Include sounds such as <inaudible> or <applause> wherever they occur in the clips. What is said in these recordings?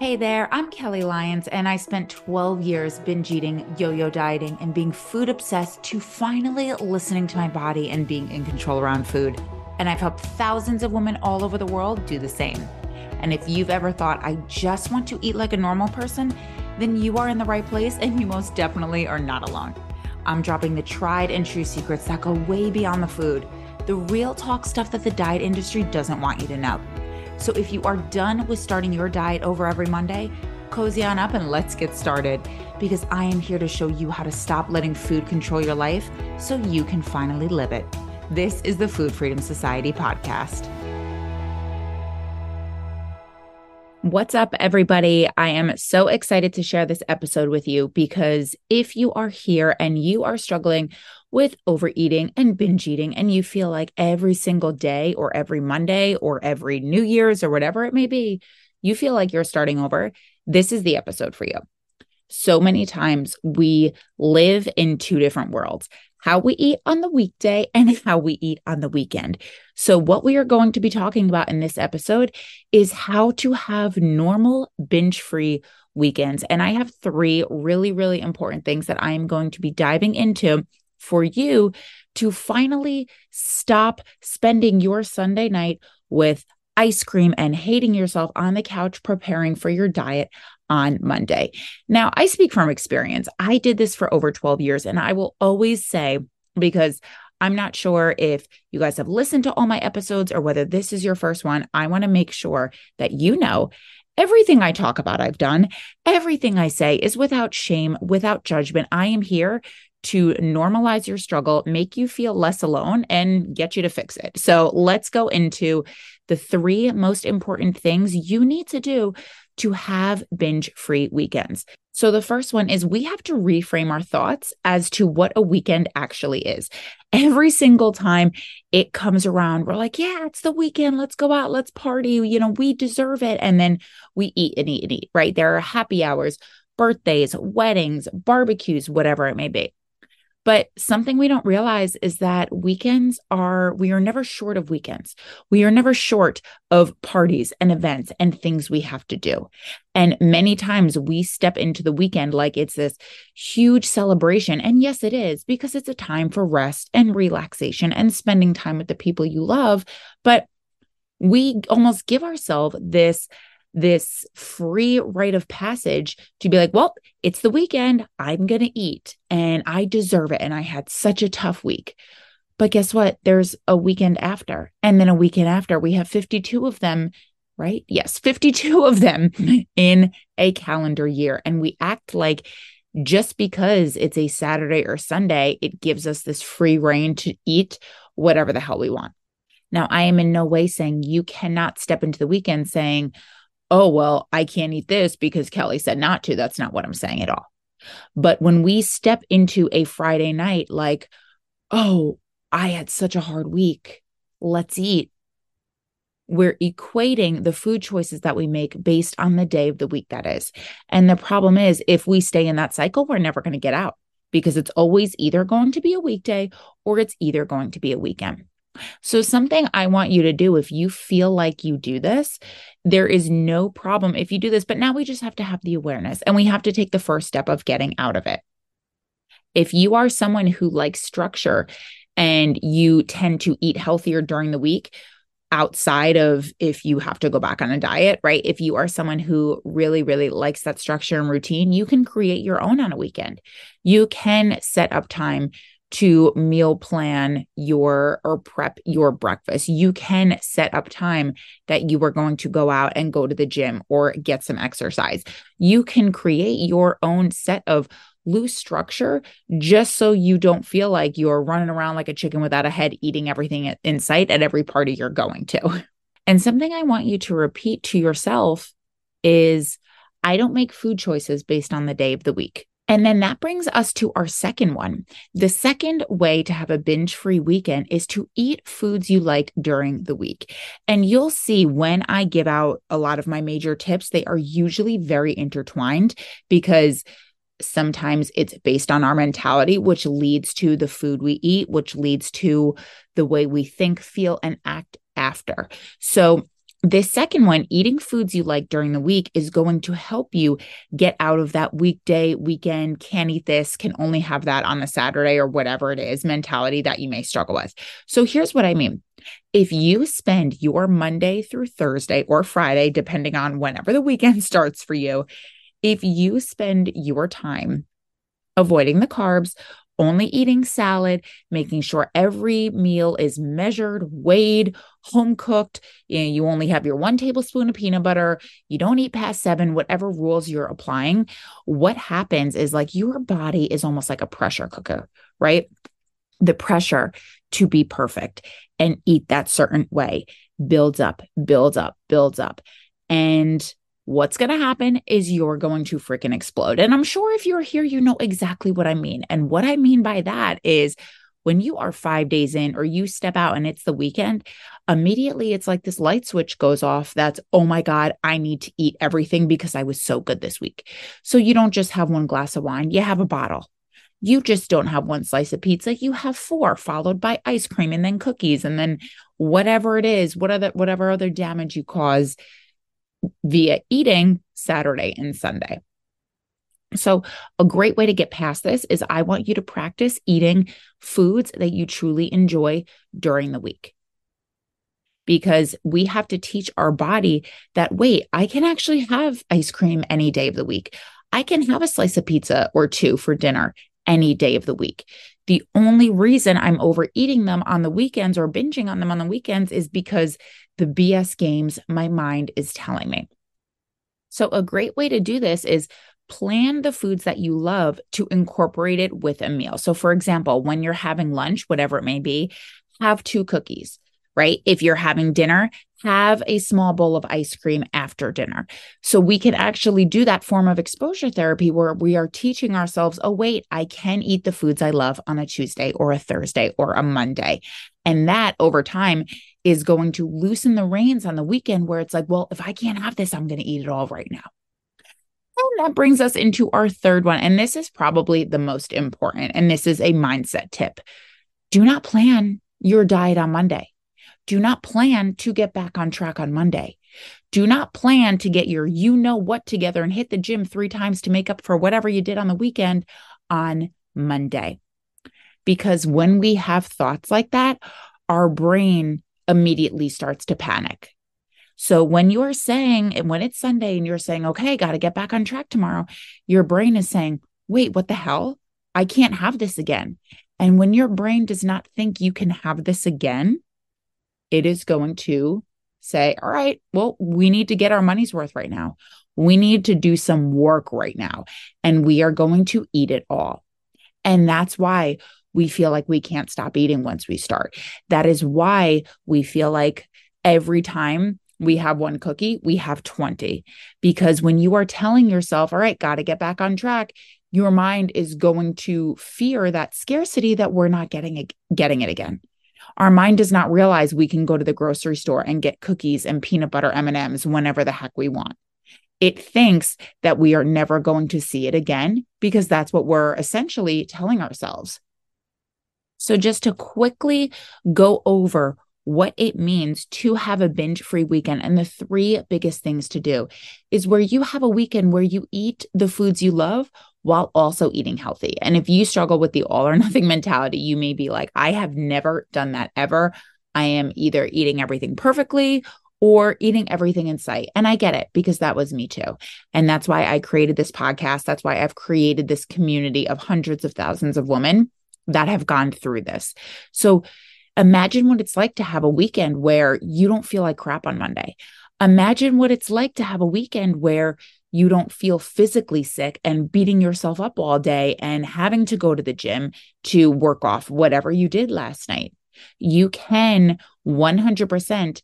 Hey there, I'm Kelly Lyons, and I spent 12 years binge eating, yo yo dieting, and being food obsessed to finally listening to my body and being in control around food. And I've helped thousands of women all over the world do the same. And if you've ever thought, I just want to eat like a normal person, then you are in the right place and you most definitely are not alone. I'm dropping the tried and true secrets that go way beyond the food, the real talk stuff that the diet industry doesn't want you to know. So if you are done with starting your diet over every Monday, cozy on up and let's get started because I am here to show you how to stop letting food control your life so you can finally live it. This is the Food Freedom Society podcast. What's up, everybody? I am so excited to share this episode with you because if you are here and you are struggling with overeating and binge eating, and you feel like every single day or every Monday or every New Year's or whatever it may be, you feel like you're starting over, this is the episode for you. So many times we live in two different worlds how we eat on the weekday and <laughs> how we eat on the weekend. So, what we are going to be talking about in this episode is how to have normal binge free weekends. And I have three really, really important things that I am going to be diving into for you to finally stop spending your Sunday night with ice cream and hating yourself on the couch preparing for your diet on Monday. Now, I speak from experience. I did this for over 12 years, and I will always say, because I'm not sure if you guys have listened to all my episodes or whether this is your first one, I want to make sure that you know everything I talk about, I've done. Everything I say is without shame, without judgment. I am here to normalize your struggle, make you feel less alone, and get you to fix it. So let's go into the three most important things you need to do to have binge free weekends. So, the first one is we have to reframe our thoughts as to what a weekend actually is. Every single time it comes around, we're like, yeah, it's the weekend. Let's go out. Let's party. You know, we deserve it. And then we eat and eat and eat, right? There are happy hours, birthdays, weddings, barbecues, whatever it may be. But something we don't realize is that weekends are, we are never short of weekends. We are never short of parties and events and things we have to do. And many times we step into the weekend like it's this huge celebration. And yes, it is because it's a time for rest and relaxation and spending time with the people you love. But we almost give ourselves this this free rite of passage to be like, well, it's the weekend. I'm going to eat and I deserve it. And I had such a tough week. But guess what? There's a weekend after. And then a weekend after, we have 52 of them, right? Yes, 52 of them <laughs> in a calendar year. And we act like just because it's a Saturday or Sunday, it gives us this free rein to eat whatever the hell we want. Now, I am in no way saying you cannot step into the weekend saying, oh, well, I can't eat this because Kelly said not to. That's not what I'm saying at all. But when we step into a Friday night, like, oh, I had such a hard week, let's eat. We're equating the food choices that we make based on the day of the week that is. And the problem is, if we stay in that cycle, we're never going to get out because it's always either going to be a weekday or it's either going to be a weekend. So, something I want you to do if you feel like you do this, there is no problem if you do this, but now we just have to have the awareness and we have to take the first step of getting out of it. If you are someone who likes structure and you tend to eat healthier during the week, outside of if you have to go back on a diet, right? If you are someone who really, really likes that structure and routine, you can create your own on a weekend. You can set up time to meal plan your or prep your breakfast. You can set up time that you are going to go out and go to the gym or get some exercise. You can create your own set of loose structure just so you don't feel like you're running around like a chicken without a head eating everything in sight at every party you're going to. <laughs> And something I want you to repeat to yourself is I don't make food choices based on the day of the week. And then that brings us to our second one. The second way to have a binge free weekend is to eat foods you like during the week. And you'll see when I give out a lot of my major tips, they are usually very intertwined because sometimes it's based on our mentality, which leads to the food we eat, which leads to the way we think, feel, and act after. So this second one, eating foods you like during the week, is going to help you get out of that weekday, weekend, can't eat this, can only have that on the Saturday or whatever it is mentality that you may struggle with. So here's what I mean. If you spend your Monday through Thursday or Friday, depending on whenever the weekend <laughs> starts for you, if you spend your time avoiding the carbs, only eating salad, making sure every meal is measured, weighed, home cooked. You, only have your one tablespoon of peanut butter. You don't eat past seven, whatever rules you're applying. What happens is like your body is almost like a pressure cooker, right? The pressure to be perfect and eat that certain way builds up, builds up, builds up. And what's going to happen is you're going to freaking explode. And I'm sure if you're here, you know exactly what I mean. And what I mean by that is when you are five days in or you step out and it's the weekend, immediately it's like this light switch goes off. That's, oh my God, I need to eat everything because I was so good this week. So you don't just have one glass of wine, you have a bottle. You just don't have one slice of pizza. You have four, followed by ice cream and then cookies and then whatever it is, what other whatever other damage you cause via eating Saturday and Sunday. So, a great way to get past this is I want you to practice eating foods that you truly enjoy during the week. Because we have to teach our body that, wait, I can actually have ice cream any day of the week. I can have a slice of pizza or two for dinner any day of the week. The only reason I'm overeating them on the weekends or binging on them on the weekends is because the BS games my mind is telling me. So, a great way to do this is plan the foods that you love to incorporate it with a meal. So, for example, when you're having lunch, whatever it may be, have two cookies, right? If you're having dinner, have a small bowl of ice cream after dinner. So we can actually do that form of exposure therapy where we are teaching ourselves, oh, wait, I can eat the foods I love on a Tuesday or a Thursday or a Monday. And that over time is going to loosen the reins on the weekend where it's like, well, if I can't have this, I'm going to eat it all right now. And that brings us into our third one. And this is probably the most important. And this is a mindset tip. Do not plan your diet on Monday. Do not plan to get back on track on Monday. Do not plan to get your you know what together and hit the gym three times to make up for whatever you did on the weekend on Monday. Because when we have thoughts like that, our brain immediately starts to panic. So when you're saying, and when it's Sunday and you're saying, okay, got to get back on track tomorrow, your brain is saying, wait, what the hell? I can't have this again. And when your brain does not think you can have this again, it is going to say, all right, well, we need to get our money's worth right now. We need to do some work right now, and we are going to eat it all. And that's why we feel like we can't stop eating once we start. That is why we feel like every time we have one cookie, we have 20. Because when you are telling yourself, all right, got to get back on track, your mind is going to fear that scarcity that we're not getting it, getting it again. Our mind does not realize we can go to the grocery store and get cookies and peanut butter M&Ms whenever the heck we want. It thinks that we are never going to see it again because that's what we're essentially telling ourselves. So, just to quickly go over what it means to have a binge free weekend. And the three biggest things to do is where you have a weekend where you eat the foods you love while also eating healthy. And if you struggle with the all or <laughs> nothing mentality, you may be like, I have never done that ever. I am either eating everything perfectly or eating everything in sight. And I get it because that was me too. And that's why I created this podcast. That's why I've created this community of hundreds of thousands of women that have gone through this. So, Imagine what it's like to have a weekend where you don't feel like crap on Monday. Imagine what it's like to have a weekend where you don't feel physically sick and beating yourself up all day and having to go to the gym to work off whatever you did last night. You can 100%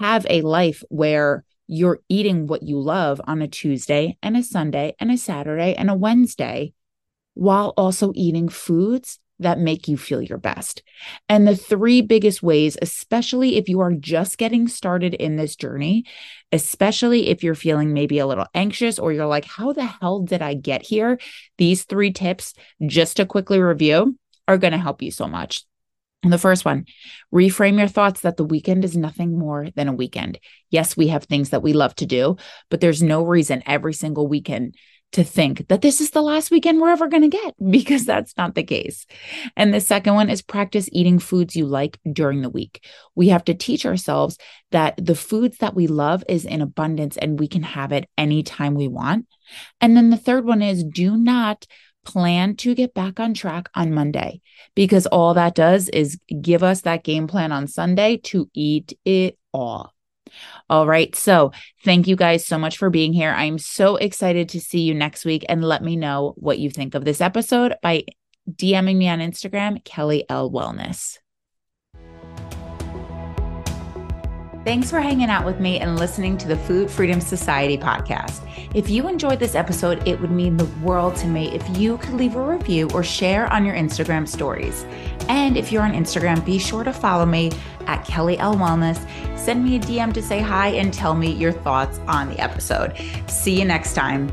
have a life where you're eating what you love on a Tuesday and a Sunday and a Saturday and a Wednesday while also eating foods that make you feel your best. And the three biggest ways, especially if you are just getting started in this journey, especially if you're feeling maybe a little anxious or you're like, how the hell did I get here? These three tips, just to quickly review, are going to help you so much. the first one, reframe your thoughts that the weekend is nothing more than a weekend. Yes, we have things that we love to do, but there's no reason every single weekend to think that this is the last weekend we're ever going to get <laughs> because that's not the case. And the second one is practice eating foods you like during the week. We have to teach ourselves that the foods that we love is in abundance and we can have it anytime we want. And then the third one is do not plan to get back on track on Monday because all that does is give us that game plan on Sunday to eat it all. All right. So thank you guys so much for being here. I'm so excited to see you next week and let me know what you think of this episode by DMing me on Instagram, Kelly L Wellness. Thanks for hanging out with me and listening to the Food Freedom Society podcast. If you enjoyed this episode, it would mean the world to me if you could leave a review or share on your Instagram stories. And if you're on Instagram, be sure to follow me at Kelly L Wellness. Send me a DM to say hi and tell me your thoughts on the episode. See you next time.